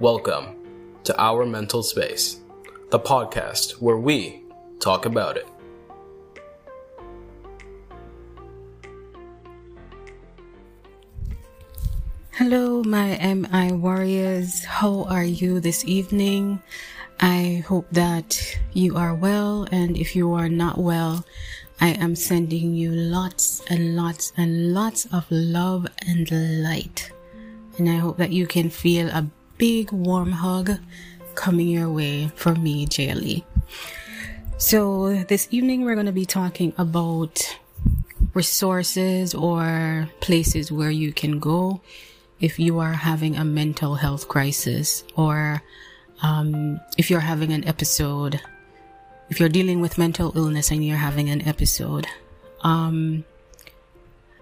Welcome to Our Mental Space, the podcast where we talk about it. Hello, my MI warriors. How are you this evening? I hope that you are well, and if you are not well, I am sending you lots and lots and lots of love and light. And I hope that you can feel a big warm hug coming your way from me, Jaylee. So, this evening we're going to be talking about resources or places where you can go if you are having a mental health crisis or um, if you're having an episode if you're dealing with mental illness and you're having an episode, um,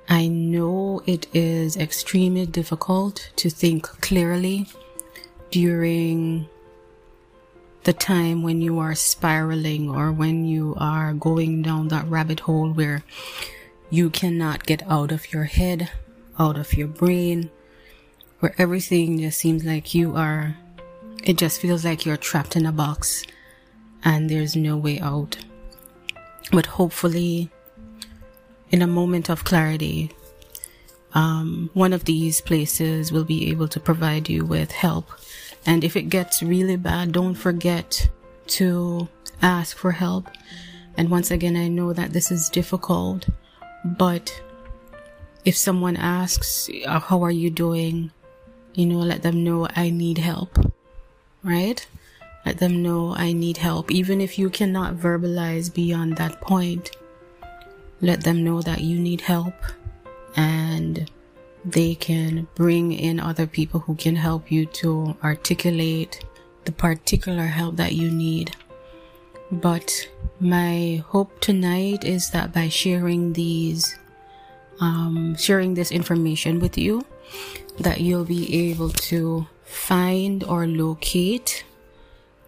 I know it is extremely difficult to think clearly during the time when you are spiraling or when you are going down that rabbit hole where you cannot get out of your head, out of your brain, where everything just seems like you are, it just feels like you're trapped in a box and there's no way out. But hopefully, in a moment of clarity, um, one of these places will be able to provide you with help. And if it gets really bad, don't forget to ask for help. And once again, I know that this is difficult, but if someone asks, uh, How are you doing? You know, let them know I need help, right? Let them know I need help. Even if you cannot verbalize beyond that point, let them know that you need help and they can bring in other people who can help you to articulate the particular help that you need. But my hope tonight is that by sharing these, um, sharing this information with you, that you'll be able to find or locate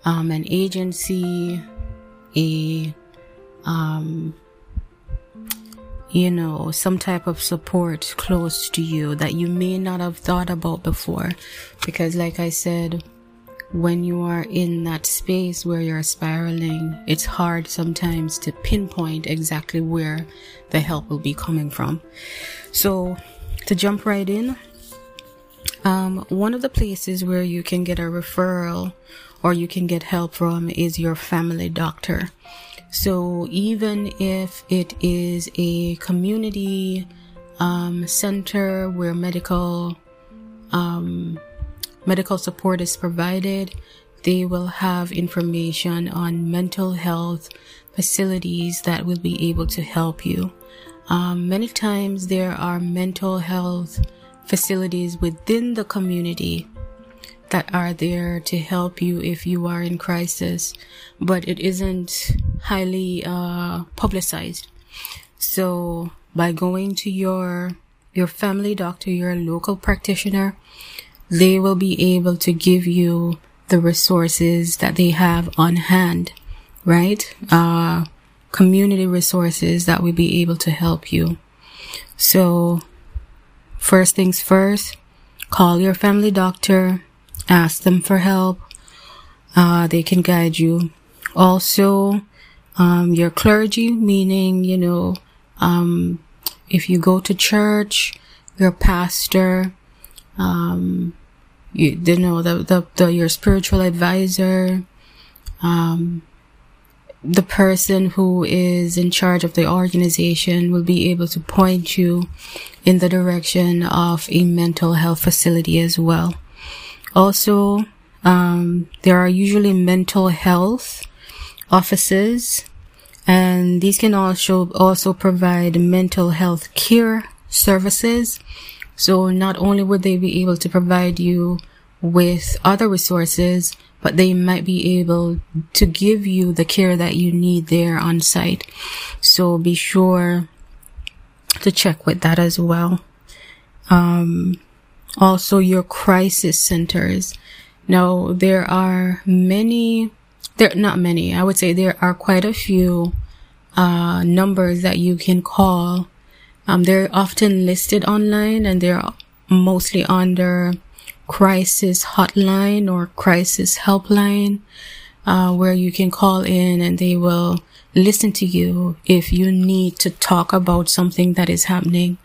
um, an agency, a, um, you know, some type of support close to you that you may not have thought about before. Because, like I said, when you are in that space where you're spiraling, it's hard sometimes to pinpoint exactly where the help will be coming from. So, to jump right in, um, one of the places where you can get a referral or you can get help from is your family doctor. So even if it is a community um, center where medical um, medical support is provided, they will have information on mental health facilities that will be able to help you. Um, many times there are mental health facilities within the community that are there to help you if you are in crisis, but it isn't highly uh, publicized. So by going to your your family doctor, your local practitioner, they will be able to give you the resources that they have on hand, right? Uh, community resources that will be able to help you. So first things first, call your family doctor, ask them for help. Uh, they can guide you. Also, um, your clergy, meaning, you know, um, if you go to church, your pastor, um, you, you know, the, the, the, your spiritual advisor, um, the person who is in charge of the organization will be able to point you in the direction of a mental health facility as well. Also, um, there are usually mental health offices, and these can also also provide mental health care services. So not only would they be able to provide you with other resources, but they might be able to give you the care that you need there on site. So be sure to check with that as well. Um, also your crisis centers. Now, there are many, there, not many, I would say there are quite a few, uh, numbers that you can call. Um, they're often listed online and they're mostly under crisis hotline or crisis helpline uh, where you can call in and they will listen to you if you need to talk about something that is happening.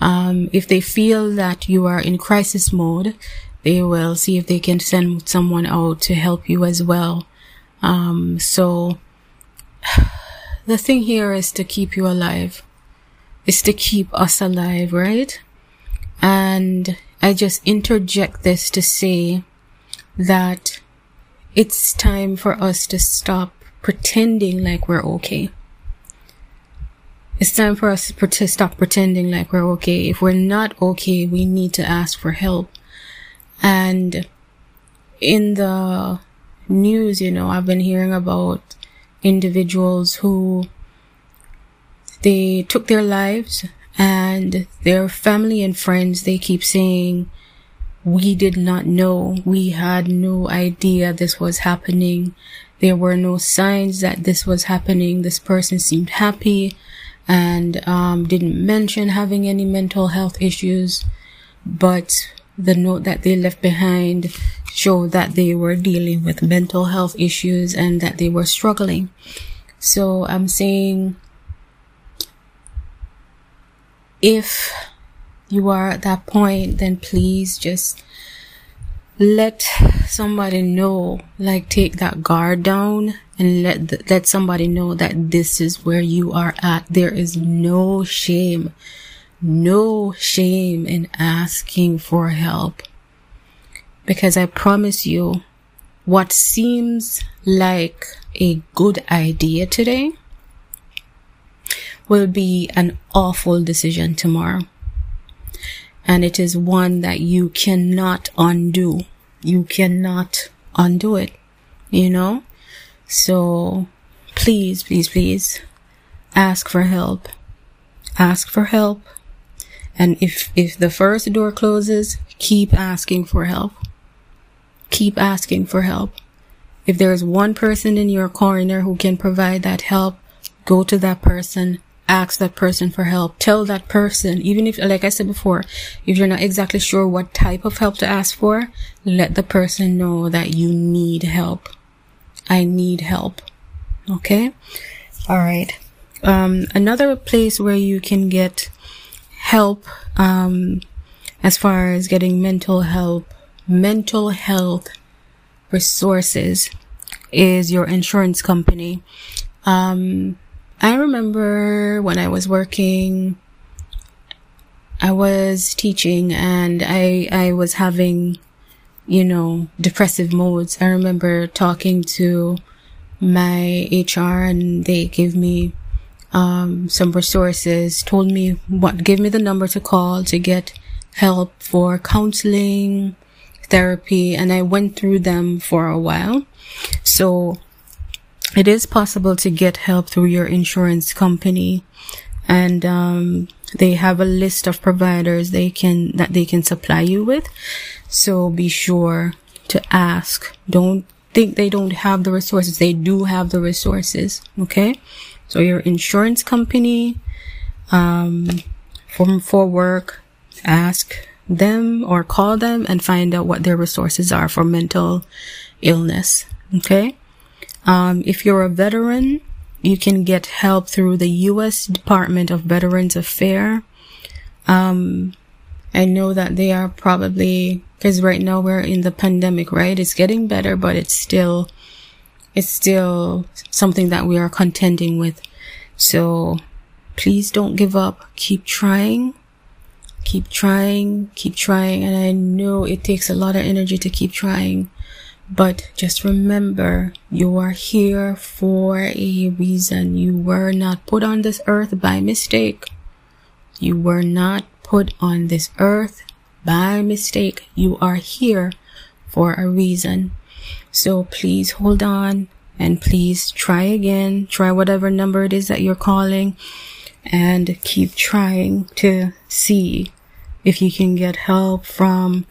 Um, if they feel that you are in crisis mode, they will see if they can send someone out to help you as well. Um, so the thing here is to keep you alive, is to keep us alive, right? And I just interject this to say that it's time for us to stop pretending like we're okay. It's time for us to stop pretending like we're okay. If we're not okay, we need to ask for help. And in the news, you know, I've been hearing about individuals who they took their lives and their family and friends, they keep saying, we did not know. We had no idea this was happening. There were no signs that this was happening. This person seemed happy and um, didn't mention having any mental health issues. But the note that they left behind showed that they were dealing with mental health issues and that they were struggling. So I'm saying if you are at that point, then please just let somebody know, like take that guard down and let the, let somebody know that this is where you are at. There is no shame, no shame in asking for help. Because I promise you, what seems like a good idea today will be an awful decision tomorrow and it is one that you cannot undo. You cannot undo it, you know? So please, please, please ask for help. Ask for help. And if, if the first door closes, keep asking for help. Keep asking for help. If there is one person in your corner who can provide that help, go to that person ask that person for help. Tell that person, even if, like I said before, if you're not exactly sure what type of help to ask for, let the person know that you need help. I need help. Okay? Alright. Um, another place where you can get help, um, as far as getting mental help, mental health resources is your insurance company. Um, I remember when I was working, I was teaching and I, I was having, you know, depressive modes. I remember talking to my HR and they gave me, um, some resources, told me what, gave me the number to call to get help for counseling, therapy, and I went through them for a while. So it is possible to get help through your insurance company and um, they have a list of providers they can that they can supply you with. So be sure to ask. Don't think they don't have the resources. They do have the resources okay? So your insurance company um, for, for work ask them or call them and find out what their resources are for mental illness okay? Um, if you're a veteran, you can get help through the U.S. Department of Veterans Affairs. Um, I know that they are probably, cause right now we're in the pandemic, right? It's getting better, but it's still, it's still something that we are contending with. So please don't give up. Keep trying. Keep trying. Keep trying. And I know it takes a lot of energy to keep trying. But just remember, you are here for a reason. You were not put on this earth by mistake. You were not put on this earth by mistake. You are here for a reason. So please hold on and please try again. Try whatever number it is that you're calling and keep trying to see if you can get help from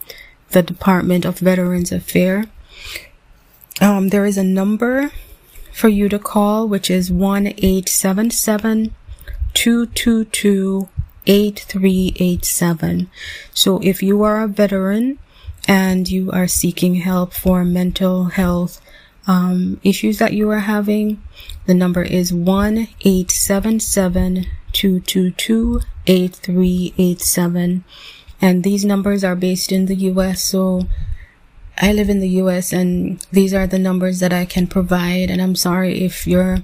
the Department of Veterans Affairs um, there is a number for you to call, which is 1 877 222 8387. So if you are a veteran and you are seeking help for mental health um, issues that you are having, the number is 1 877 222 8387. And these numbers are based in the US. So I live in the US and these are the numbers that I can provide. And I'm sorry if you're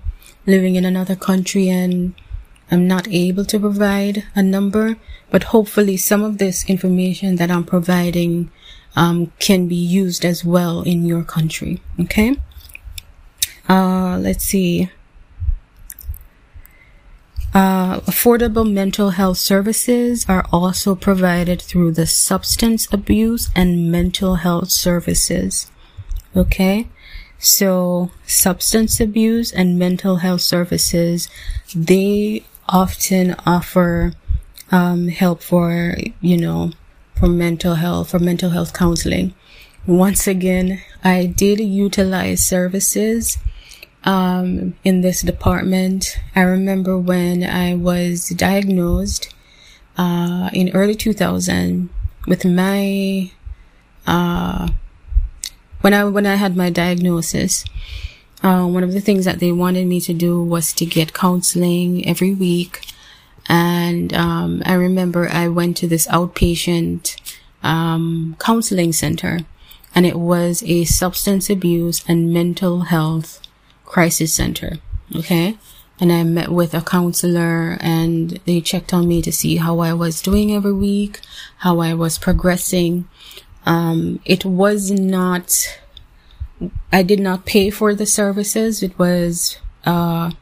living in another country and I'm not able to provide a number, but hopefully some of this information that I'm providing um, can be used as well in your country. Okay. Uh, let's see. Uh, affordable mental health services are also provided through the substance abuse and mental health services. Okay. So substance abuse and mental health services, they often offer, um, help for, you know, for mental health, for mental health counseling. Once again, I did utilize services um, in this department. I remember when I was diagnosed uh, in early 2000 with my uh, when I when I had my diagnosis. Uh, one of the things that they wanted me to do was to get counseling every week, and um, I remember I went to this outpatient um, counseling center, and it was a substance abuse and mental health crisis center. Okay. And I met with a counselor and they checked on me to see how I was doing every week, how I was progressing. Um, it was not, I did not pay for the services. It was, uh,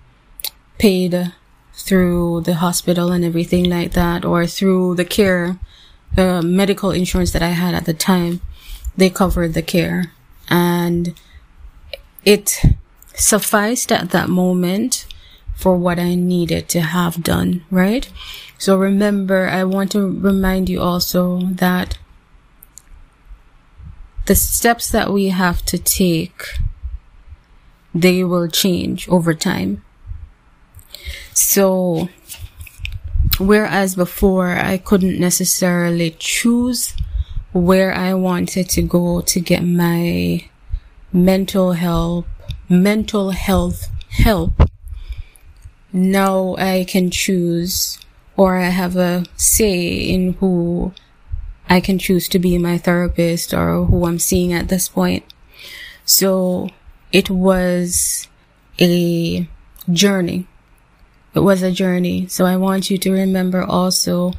paid through the hospital and everything like that or through the care, the medical insurance that I had at the time. They covered the care and it, sufficed at that moment for what I needed to have done, right? So remember, I want to remind you also that the steps that we have to take, they will change over time. So, whereas before I couldn't necessarily choose where I wanted to go to get my mental health mental health help, now I can choose or I have a say in who I can choose to be my therapist or who I'm seeing at this point. So it was a journey. It was a journey. So I want you to remember also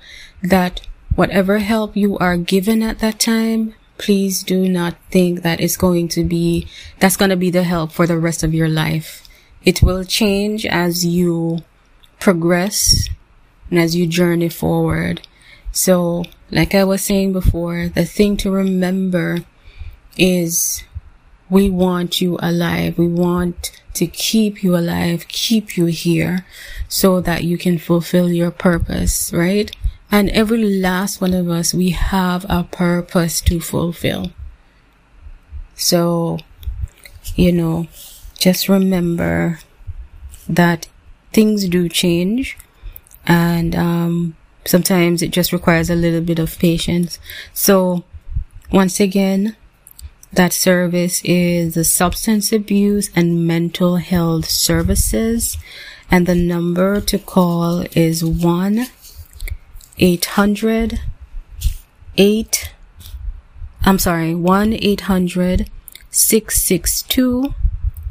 that whatever help you are given at that time, please do not think that it's going to be, that's going to be the help for the rest of your life. It will change as you progress and as you journey forward. So, like I was saying before, the thing to remember is we want you alive. We want to keep you alive, keep you here so that you can fulfill your purpose, right? And every last one of us, we have a purpose to fulfill. So, you know, just remember that things do change and, um, sometimes it just requires a little bit of patience. So once again, that service is the substance abuse and mental health services. And the number to call is one 800 8 I'm sorry 1 800 662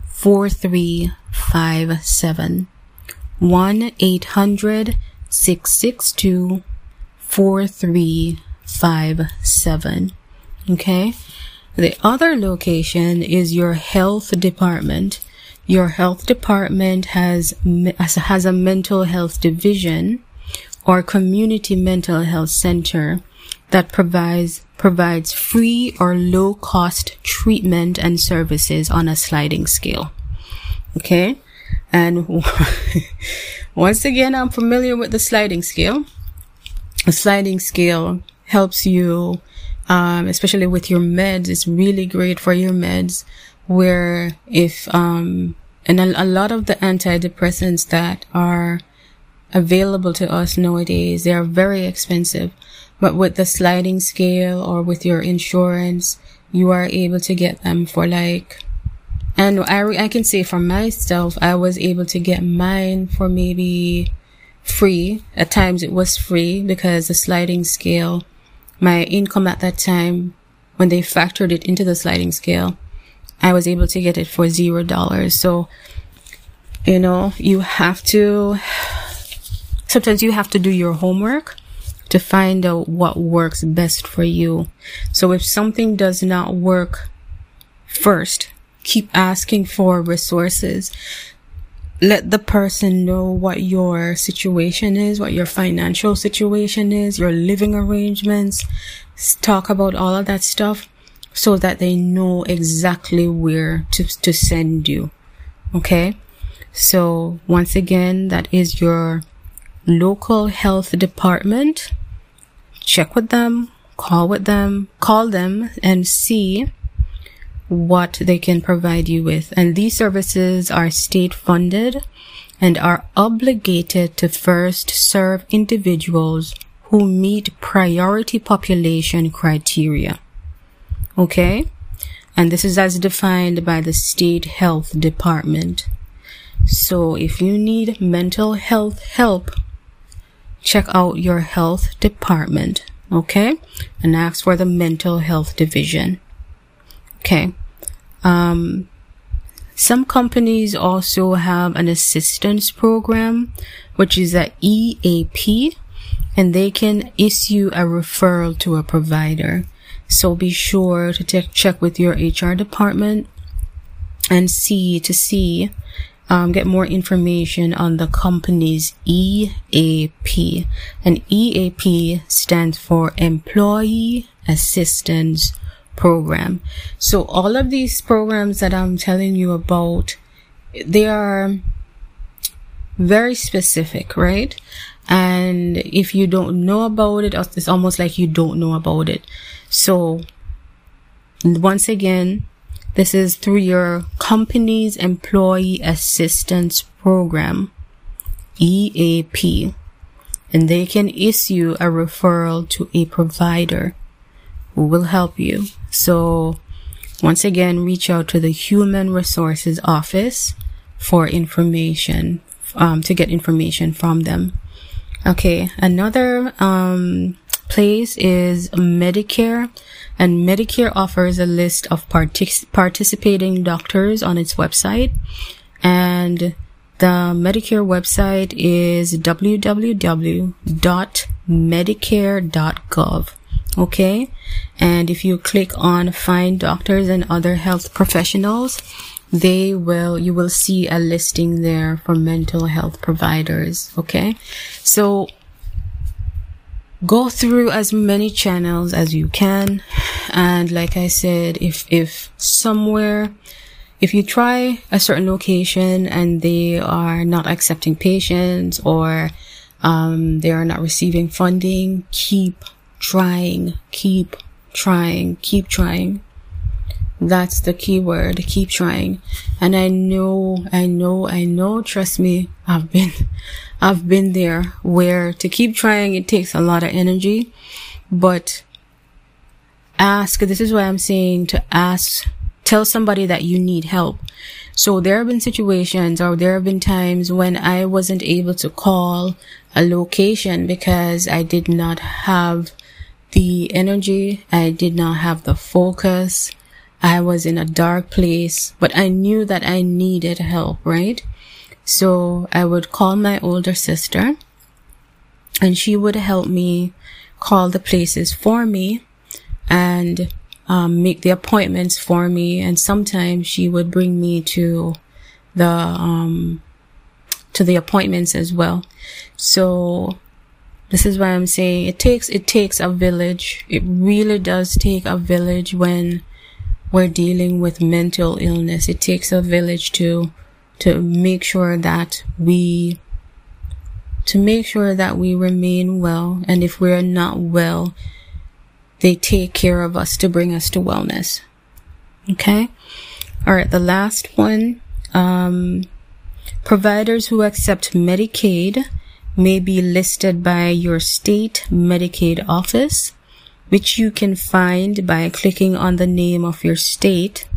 4357 1 800 662 4357 okay? The other location is your health department. Your health department has has a mental health division or community mental health center that provides provides free or low cost treatment and services on a sliding scale. Okay? And once again, I'm familiar with the sliding scale. A sliding scale helps you, um, especially with your meds. It's really great for your meds where if, um, and a, a lot of the antidepressants that are available to us nowadays. They are very expensive. But with the sliding scale or with your insurance, you are able to get them for like, and I, I can say for myself, I was able to get mine for maybe free. At times it was free because the sliding scale, my income at that time, when they factored it into the sliding scale, I was able to get it for zero dollars. So, you know, you have to, sometimes you have to do your homework to find out what works best for you. So if something does not work first, keep asking for resources. Let the person know what your situation is, what your financial situation is, your living arrangements. Talk about all of that stuff so that they know exactly where to, to send you. Okay. So once again, that is your local health department. Check with them, call with them, call them and see what they can provide you with. And these services are state funded and are obligated to first serve individuals who meet priority population criteria. Okay? And this is as defined by the state health department. So if you need mental health help, check out your health department. Okay? And ask for the mental health division. Okay. Um, some companies also have an assistance program, which is a EAP, and they can issue a referral to a provider. So be sure to check with your HR department and see to see, um, get more information on the company's EAP. And EAP stands for Employee Assistance Program. So all of these programs that I'm telling you about, they are very specific, right? And if you don't know about it, it's almost like you don't know about it. So once again, this is through your company's employee assistance program, EAP, and they can issue a referral to a provider who will help you. So once again, reach out to the human resources office for information, um, to get information from them. Okay. Another, um, place is Medicare, and Medicare offers a list of partic- participating doctors on its website. And the Medicare website is www.medicare.gov. Okay. And if you click on find doctors and other health professionals, they will, you will see a listing there for mental health providers. Okay. So go through as many channels as you can. And like I said, if, if somewhere, if you try a certain location and they are not accepting patients or, um, they are not receiving funding, keep trying, keep trying, keep trying. That's the key word. Keep trying. And I know, I know, I know, trust me, I've been, I've been there where to keep trying, it takes a lot of energy, but ask, this is why I'm saying to ask, tell somebody that you need help. So there have been situations or there have been times when I wasn't able to call a location because I did not have the energy. I did not have the focus. I was in a dark place, but I knew that I needed help, right? So I would call my older sister and she would help me call the places for me and um, make the appointments for me. And sometimes she would bring me to the, um, to the appointments as well. So this is why I'm saying it takes, it takes a village. It really does take a village when we're dealing with mental illness. It takes a village to, to make sure that we, to make sure that we remain well. And if we're not well, they take care of us to bring us to wellness. Okay. All right. The last one, um, providers who accept Medicaid may be listed by your state Medicaid office, which you can find by clicking on the name of your state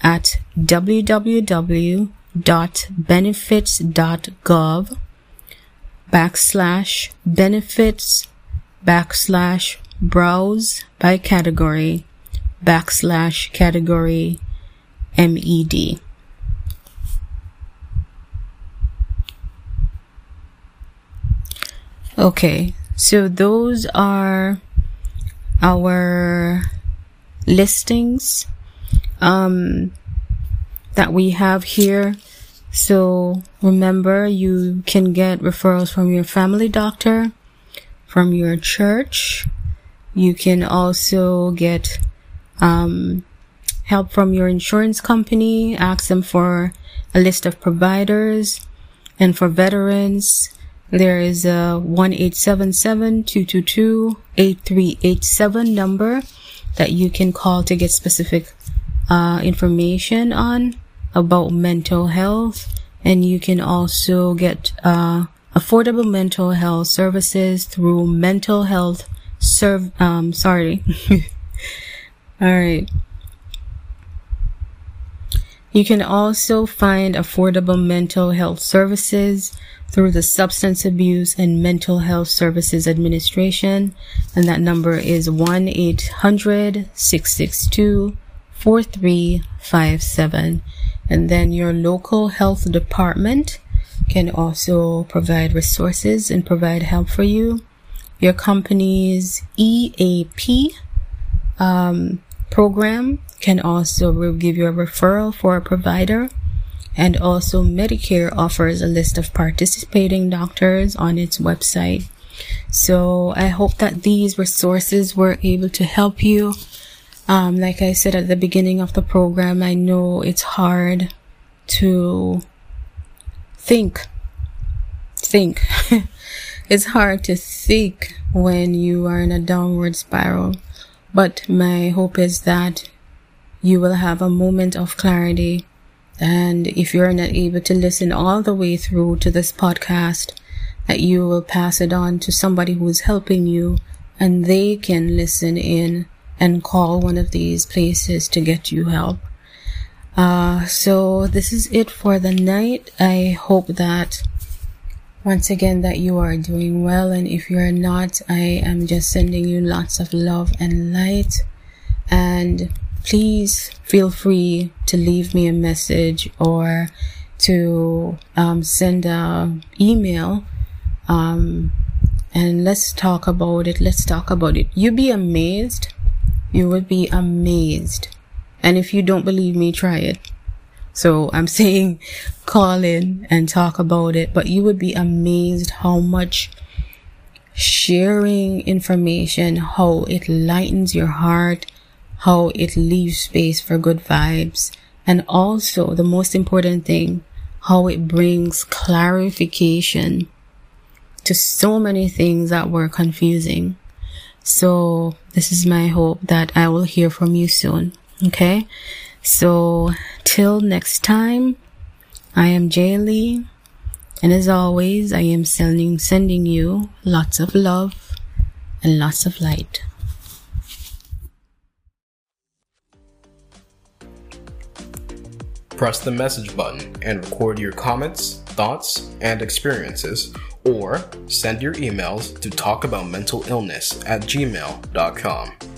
at www.benefits.gov backslash benefits backslash browse by category backslash category MED. Okay, so those are our listings um, that we have here. So remember, you can get referrals from your family doctor, from your church. You can also get um, help from your insurance company. Ask them for a list of providers. And for veterans, there is a 1-877-222-8387 number that you can call to get specific uh, information on about mental health. And you can also get uh, affordable mental health services through mental health serve um sorry all right you can also find affordable mental health services through the Substance Abuse and Mental Health Services Administration, and that number is 1 800 662 4357. And then your local health department can also provide resources and provide help for you. Your company's EAP um, program can also give you a referral for a provider and also Medicare offers a list of participating doctors on its website. So I hope that these resources were able to help you. Um, like I said at the beginning of the program, I know it's hard to think. Think. it's hard to think when you are in a downward spiral. But my hope is that you will have a moment of clarity and if you're not able to listen all the way through to this podcast, that you will pass it on to somebody who is helping you and they can listen in and call one of these places to get you help. Uh, so this is it for the night. I hope that once again that you are doing well. And if you're not, I am just sending you lots of love and light and please feel free to leave me a message or to um, send an email um, and let's talk about it. Let's talk about it. You'd be amazed. You would be amazed. And if you don't believe me, try it. So I'm saying call in and talk about it, but you would be amazed how much sharing information, how it lightens your heart, how it leaves space for good vibes, and also the most important thing, how it brings clarification to so many things that were confusing. So this is my hope that I will hear from you soon. Okay. So till next time, I am Jay Lee. And as always, I am sending, sending you lots of love and lots of light. Press the message button and record your comments, thoughts, and experiences, or send your emails to talkaboutmentalillness at gmail.com.